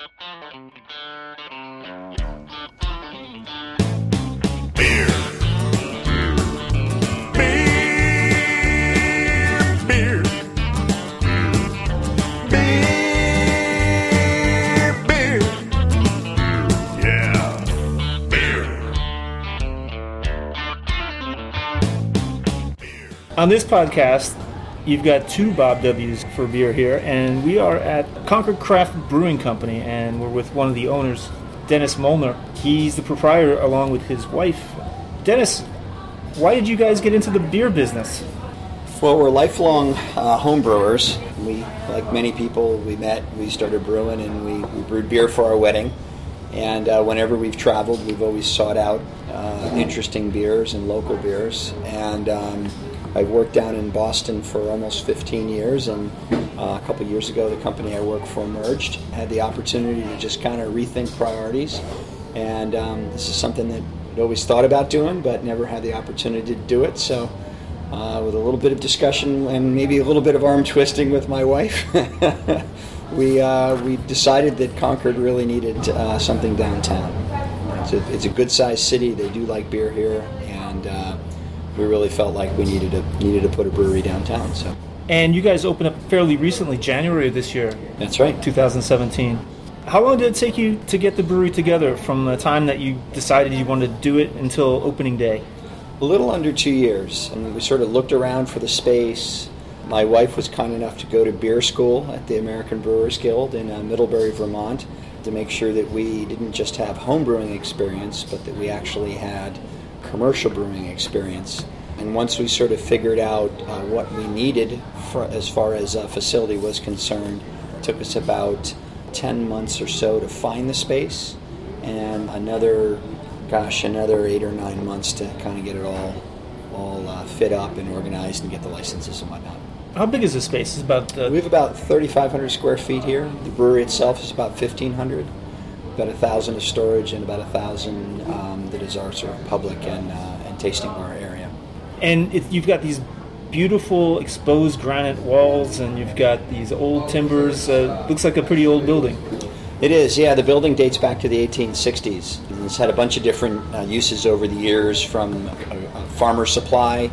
Beer. Beer. Beer. Beer. Beer. Yeah. Beer. On this podcast, you've got two Bob W's for beer here, and we are at Concord Craft Brewing Company, and we're with one of the owners, Dennis Molnar. He's the proprietor along with his wife. Dennis, why did you guys get into the beer business? Well, we're lifelong uh, home brewers. We, like many people, we met, we started brewing, and we, we brewed beer for our wedding. And uh, whenever we've traveled, we've always sought out uh, interesting beers and local beers. And um, I've worked down in Boston for almost 15 years, and uh, a couple years ago, the company I work for merged. Had the opportunity to just kind of rethink priorities, and um, this is something that I'd always thought about doing, but never had the opportunity to do it. So uh, with a little bit of discussion and maybe a little bit of arm twisting with my wife, we uh, we decided that Concord really needed uh, something downtown. It's a, it's a good sized city. They do like beer here, and uh, we really felt like we needed to needed to put a brewery downtown. So And you guys opened up fairly recently, January of this year, that's right. 2017. How long did it take you to get the brewery together from the time that you decided you wanted to do it until opening day? A little under two years, and we sort of looked around for the space. My wife was kind enough to go to beer school at the American Brewers Guild in uh, Middlebury, Vermont, to make sure that we didn't just have home brewing experience, but that we actually had commercial brewing experience. And once we sort of figured out uh, what we needed for, as far as a facility was concerned, it took us about 10 months or so to find the space, and another gosh, another eight or nine months to kind of get it all all uh, fit up and organized and get the licenses and whatnot. How big is the space? It's about uh, We have about 3,500 square feet here. The brewery itself is about 1,500. About a thousand of storage and about a thousand um, that is our sort of public and, uh, and tasting bar area. and it, you've got these beautiful exposed granite walls, and you've got these old timbers. Uh, looks like a pretty old building. It is, yeah. The building dates back to the 1860s. It's had a bunch of different uh, uses over the years, from a, a farmer supply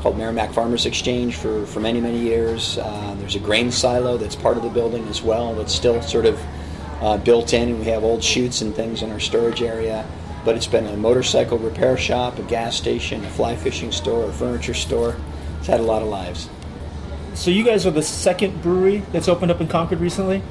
called Merrimack Farmers Exchange for, for many, many years. Uh, there's a grain silo that's part of the building as well that's still sort of uh, built in, and we have old chutes and things in our storage area. But it's been a motorcycle repair shop, a gas station, a fly fishing store, a furniture store. It's had a lot of lives. So you guys are the second brewery that's opened up in Concord recently.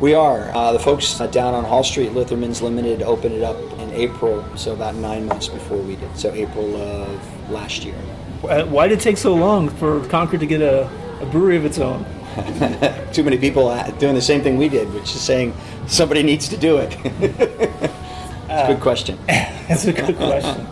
We are. Uh, the folks uh, down on Hall Street, Litherman's Limited, opened it up in April, so about nine months before we did. So April of last year. Why did it take so long for Concord to get a, a brewery of its own? Too many people uh, doing the same thing we did, which is saying somebody needs to do it. it's a good question. That's a good question.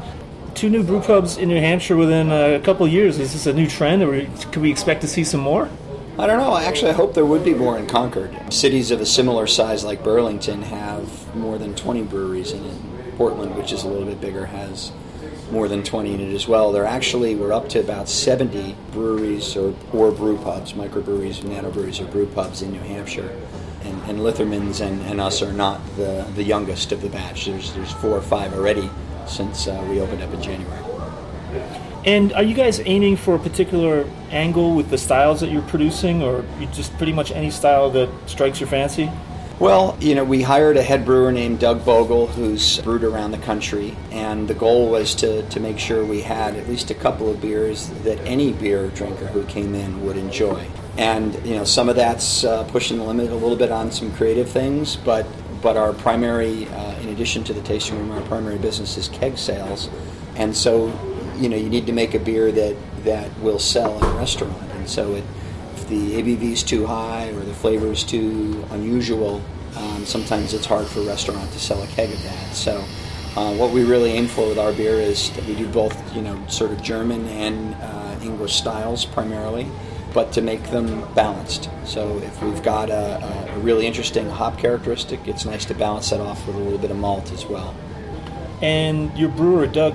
Two new brew pubs in New Hampshire within a couple of years. Is this a new trend, or could we expect to see some more? I don't know. Actually, I hope there would be more in Concord. Cities of a similar size like Burlington have more than 20 breweries in it. Portland, which is a little bit bigger, has more than 20 in it as well. They're actually, we're up to about 70 breweries or, or brew pubs, microbreweries, nanobreweries, or brew pubs in New Hampshire. And, and Litherman's and, and us are not the, the youngest of the batch. There's, there's four or five already since uh, we opened up in January. And are you guys aiming for a particular angle with the styles that you're producing, or you just pretty much any style that strikes your fancy? Well, you know, we hired a head brewer named Doug Bogle who's brewed around the country, and the goal was to, to make sure we had at least a couple of beers that any beer drinker who came in would enjoy. And, you know, some of that's uh, pushing the limit a little bit on some creative things, but, but our primary, uh, in addition to the tasting room, our primary business is keg sales. And so, you know, you need to make a beer that, that will sell in a restaurant. And so it, if the ABV is too high or the flavor is too unusual, um, sometimes it's hard for a restaurant to sell a keg of that. So, uh, what we really aim for with our beer is that we do both, you know, sort of German and uh, English styles primarily, but to make them balanced. So, if we've got a, a, really interesting hop characteristic, it's nice to balance that off with a little bit of malt as well. And your brewer, Doug,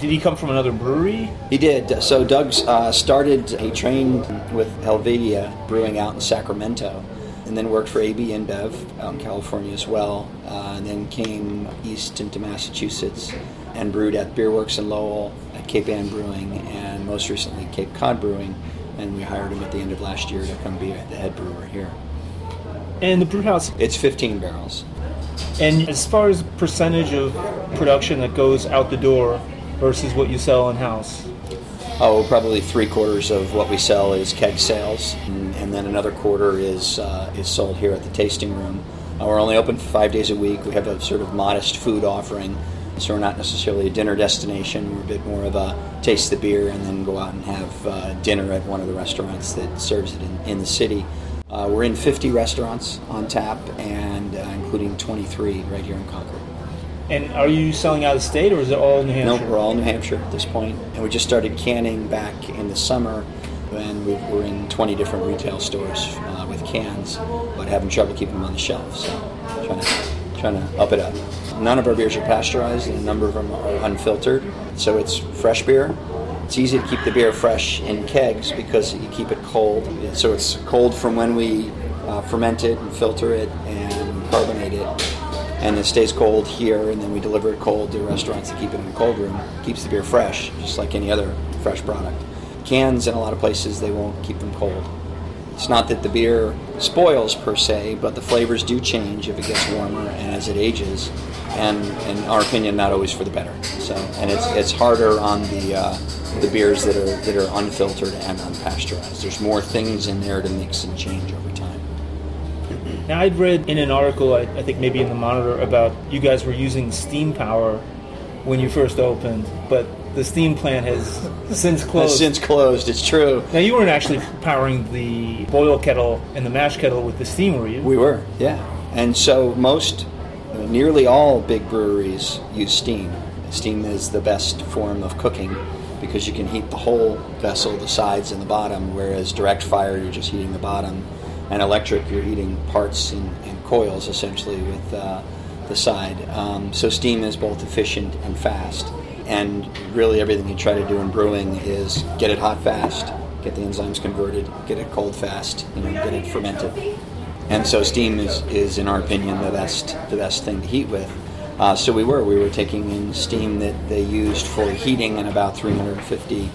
did he come from another brewery? He did. So Doug uh, started, he trained with Helvetia Brewing out in Sacramento. And then worked for AB InBev out in California as well. Uh, and then came east into Massachusetts and brewed at Beerworks in Lowell, at Cape Ann Brewing, and most recently Cape Cod Brewing. And we hired him at the end of last year to come be the head brewer here. And the brew house. It's 15 barrels. And as far as percentage of production that goes out the door versus what you sell in house, Oh, probably three quarters of what we sell is keg sales, and, then another quarter is uh, is sold here at the tasting room. Uh, we're only open five days a week. We have a sort of modest food offering, so we're not necessarily a dinner destination. We're a bit more of a taste the beer and then go out and have uh, dinner at one of the restaurants that serves it in, in the city. Uh, we're in 50 restaurants on tap, and uh, including 23 right here in Concord. And are you selling out of state or is it all New Hampshire? No, we're all New Hampshire at this point. and we just started canning back in the summer, and we we're in 20 different retail stores uh, with cans, but having trouble keeping them on the shelf. So trying to trying to up it up. None of our beers are pasteurized, and a number of them are unfiltered, so it's fresh beer. It's easy to keep the beer fresh in kegs because you keep it cold. So it's cold from when we uh, ferment it and filter it and carbonate it and it stays cold here, and then we deliver it cold to restaurants to keep it in the cold room. Keeps the beer fresh, just like any other fresh product. Cans in a lot of places they won't keep them cold. It's not that the beer spoils per se, but the flavors do change if it gets warmer and as it ages, and in our opinion, not always for the better. So, and it's it's harder on the uh, the beers that are that are unfiltered and unpasteurized. There's more things in there to mix and change over. Now, I'd read in an article, I, I think maybe in the Monitor, about you guys were using steam power when you first opened, but the steam plant has since closed. Has since closed. It's true. now, you weren't actually powering the boil kettle and the mash kettle with the steam, were you? We were, yeah. And so most, nearly all big breweries use steam. Steam is the best form of cooking because you can heat the whole vessel, the sides and the bottom, whereas direct fire, you're just heating the bottom. And electric, you're heating parts and, and coils essentially with uh, the side. Um, so steam is both efficient and fast. And really, everything you try to do in brewing is get it hot fast, get the enzymes converted, get it cold fast, you know, get it fermented. And so steam is, is in our opinion, the best the best thing to heat with. Uh, so we were we were taking in steam that they used for heating in about 350 uh,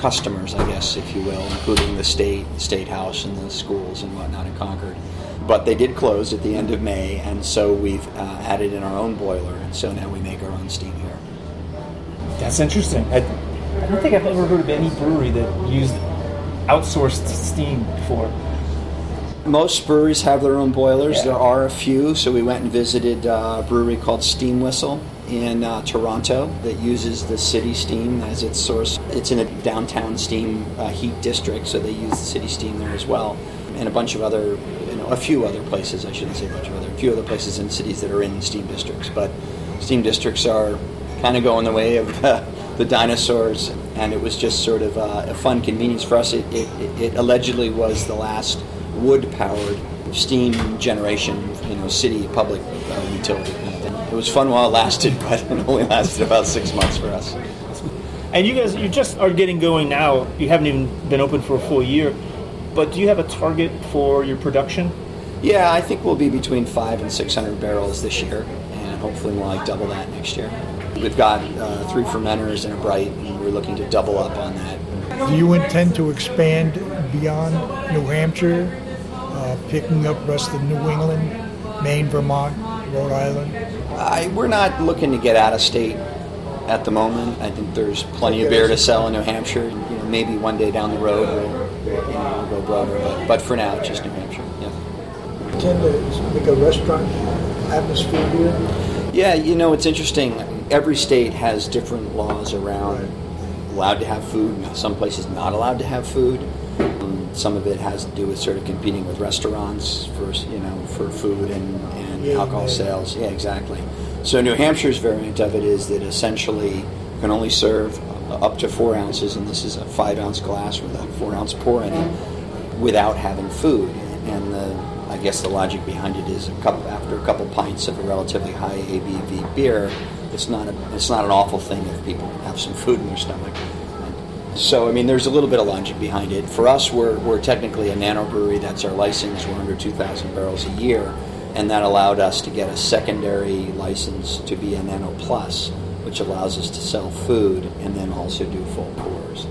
customers, I guess, if you will, including the state, the state house, and the schools and whatnot in Concord. But they did close at the end of May, and so we've uh, added in our own boiler, and so now we make our own steam here. That's interesting. I, I don't think I've ever heard of any brewery that used outsourced steam before. Most breweries have their own boilers. Yeah. There are a few. So we went and visited uh, a brewery called Steam Whistle in uh, Toronto that uses the city steam as its source. It's in a downtown steam uh, heat district, so they use the city steam there as well. And a bunch of other, you know, a few other places. I shouldn't say a bunch of other, a few other places in cities that are in steam districts. But steam districts are kind of going the way of uh, the dinosaurs, and it was just sort of uh, a fun convenience for us. It, it, it allegedly was the last wood-powered steam generation, you know, city public uh, utility. It was fun while it lasted, but it only lasted about six months for us. And you guys, you just are getting going now. You haven't even been open for a full year. But do you have a target for your production? Yeah, I think we'll be between five and six hundred barrels this year, and hopefully we'll like double that next year. We've got uh, three fermenters and a bright, and we're looking to double up on that. Do you intend to expand beyond New Hampshire, uh, picking up rest of New England, Maine, Vermont, Rhode Island? I, we're not looking to get out of state at the moment. I think there's plenty of beer to sell in New Hampshire. You know, maybe one day down the road we'll, you know, we'll go broader, but, but for now, just New Hampshire. Yeah. Intend to make a restaurant atmosphere here? Yeah, you know, it's interesting. Every state has different laws around allowed to have food, some places not allowed to have food. Um, some of it has to do with sort of competing with restaurants for, you know, for food and, and Yeah, alcohol sales. Yeah, exactly. So New Hampshire's variant of it is that essentially you can only serve up to four ounces, and this is a five ounce glass with a four ounce pour in it, without having food. And the, I guess the logic behind it is a couple after a couple pints of a relatively high ABV beer, it's not a, it's not an awful thing if people have some food in their stomach. So, I mean, there's a little bit of logic behind it. For us, we're, we're technically a nano brewery. That's our license. We're under 2,000 barrels a year. And that allowed us to get a secondary license to be a Nano Plus, which allows us to sell food and then also do full pours.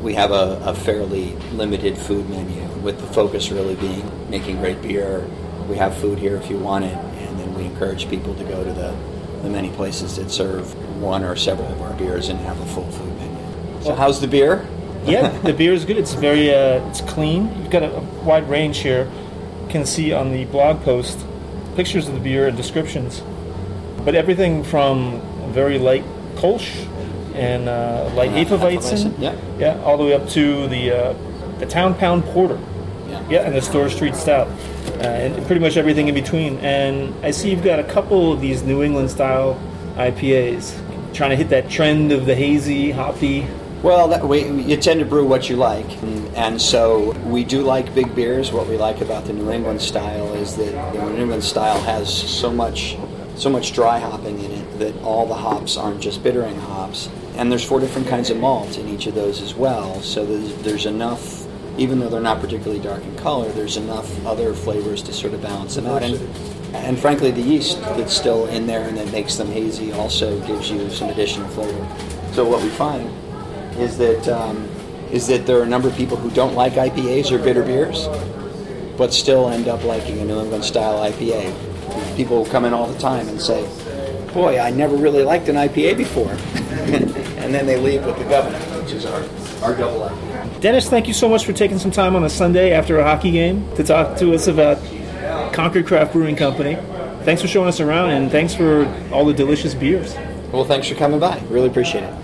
We have a, a fairly limited food menu, with the focus really being making great beer. We have food here if you want it, and then we encourage people to go to the, the many places that serve one or several of our beers and have a full food menu. So, how's the beer? yeah, the beer is good. It's very, uh, it's clean. You've got a, a wide range here. You can see on the blog post pictures of the beer and descriptions. But everything from very light Kolsch and uh, light Uh, Hefeweizen, yeah. yeah, all the way up to the uh, the Town Pound Porter, Yeah. yeah, and the Store Street Stout, uh, and pretty much everything in between. And I see you've got a couple of these New England style IPAs, trying to hit that trend of the hazy, hoppy. Well, that, we, you tend to brew what you like, and, so we do like big beers. What we like about the New England style is that the New England style has so much, so much dry hopping in it that all the hops aren't just bittering hops, and there's four different kinds of malt in each of those as well. So there's, there's enough, even though they're not particularly dark in color, there's enough other flavors to sort of balance them out. And, and frankly, the yeast that's still in there and that makes them hazy also gives you some additional flavor. So what we find is that um, is that there are a number of people who don't like IPAs or bitter beers, but still end up liking a New England style IPA. People come in all the time and say, "Boy, I never really liked an IPA before," and then they leave with the governor, which is our our double IPA. Dennis, thank you so much for taking some time on a Sunday after a hockey game to talk to us about Concord Craft Brewing Company. Thanks for showing us around, and thanks for all the delicious beers. Well, thanks for coming by. Really appreciate it.